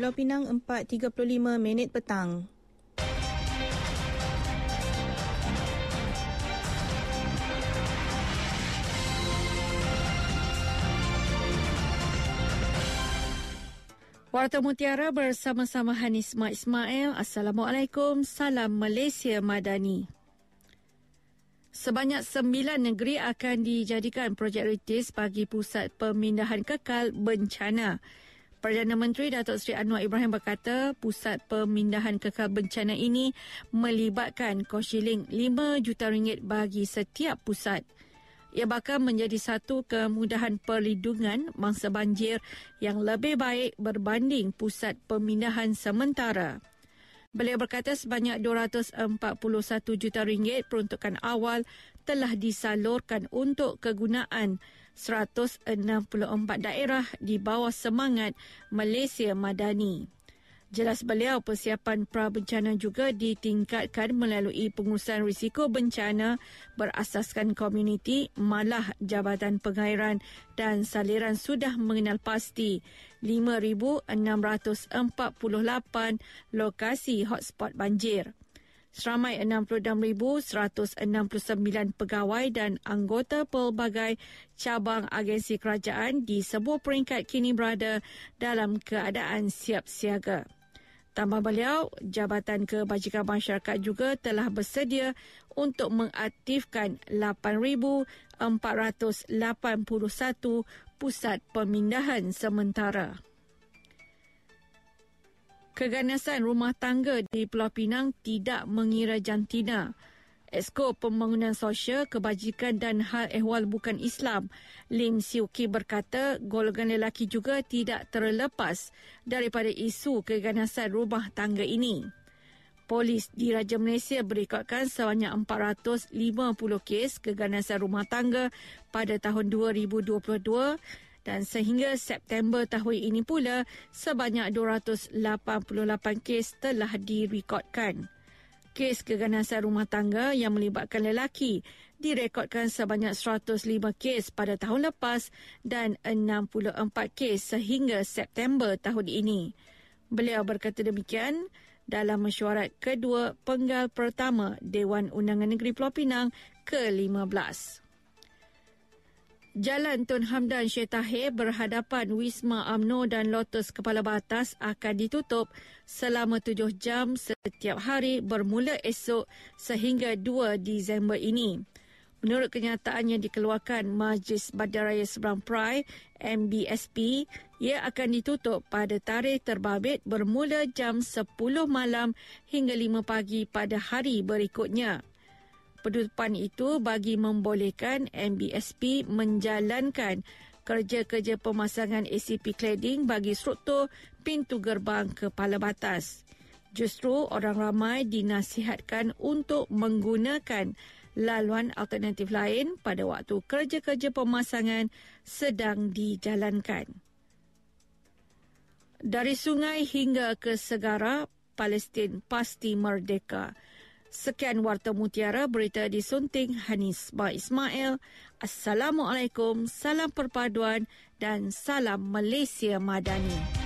Pulau Pinang 4.35 minit petang. Warta Mutiara bersama-sama Hanis Ma Ismail. Assalamualaikum. Salam Malaysia Madani. Sebanyak sembilan negeri akan dijadikan projek ritis bagi pusat pemindahan kekal bencana. Perdana Menteri Datuk Seri Anwar Ibrahim berkata pusat pemindahan kekal bencana ini melibatkan kos shilling 5 juta ringgit bagi setiap pusat. Ia bakal menjadi satu kemudahan perlindungan mangsa banjir yang lebih baik berbanding pusat pemindahan sementara. Beliau berkata sebanyak 241 juta ringgit peruntukan awal telah disalurkan untuk kegunaan 164 daerah di bawah semangat Malaysia Madani. Jelas beliau persiapan pra bencana juga ditingkatkan melalui pengurusan risiko bencana berasaskan komuniti malah Jabatan Pengairan dan Saliran sudah mengenal pasti 5,648 lokasi hotspot banjir. Seramai 66,169 pegawai dan anggota pelbagai cabang agensi kerajaan di sebuah peringkat kini berada dalam keadaan siap siaga. Tambah beliau, Jabatan Kebajikan Masyarakat juga telah bersedia untuk mengaktifkan 8,481 pusat pemindahan sementara. Keganasan rumah tangga di Pulau Pinang tidak mengira jantina. Esko Pembangunan Sosial, Kebajikan dan Hal Ehwal Bukan Islam, Lim Siu Ki berkata golongan lelaki juga tidak terlepas daripada isu keganasan rumah tangga ini. Polis di Raja Malaysia berekodkan sebanyak 450 kes keganasan rumah tangga pada tahun 2022 dan sehingga September tahun ini pula sebanyak 288 kes telah direkodkan kes keganasan rumah tangga yang melibatkan lelaki direkodkan sebanyak 105 kes pada tahun lepas dan 64 kes sehingga September tahun ini. Beliau berkata demikian dalam mesyuarat kedua penggal pertama Dewan Undangan Negeri Pulau Pinang ke-15. Jalan Tun Hamdan Syed Tahir berhadapan Wisma AMNO dan Lotus Kepala Batas akan ditutup selama tujuh jam setiap hari bermula esok sehingga 2 Disember ini. Menurut kenyataan yang dikeluarkan Majlis Bandaraya Seberang Prai MBSP, ia akan ditutup pada tarikh terbabit bermula jam 10 malam hingga 5 pagi pada hari berikutnya. Penutupan itu bagi membolehkan MBSP menjalankan kerja-kerja pemasangan ACP cladding bagi struktur pintu gerbang kepala batas. Justru orang ramai dinasihatkan untuk menggunakan laluan alternatif lain pada waktu kerja-kerja pemasangan sedang dijalankan. Dari sungai hingga ke segara, Palestin pasti merdeka. Sekian Warta Mutiara berita disunting Hanis Ba Ismail. Assalamualaikum, salam perpaduan dan salam Malaysia Madani.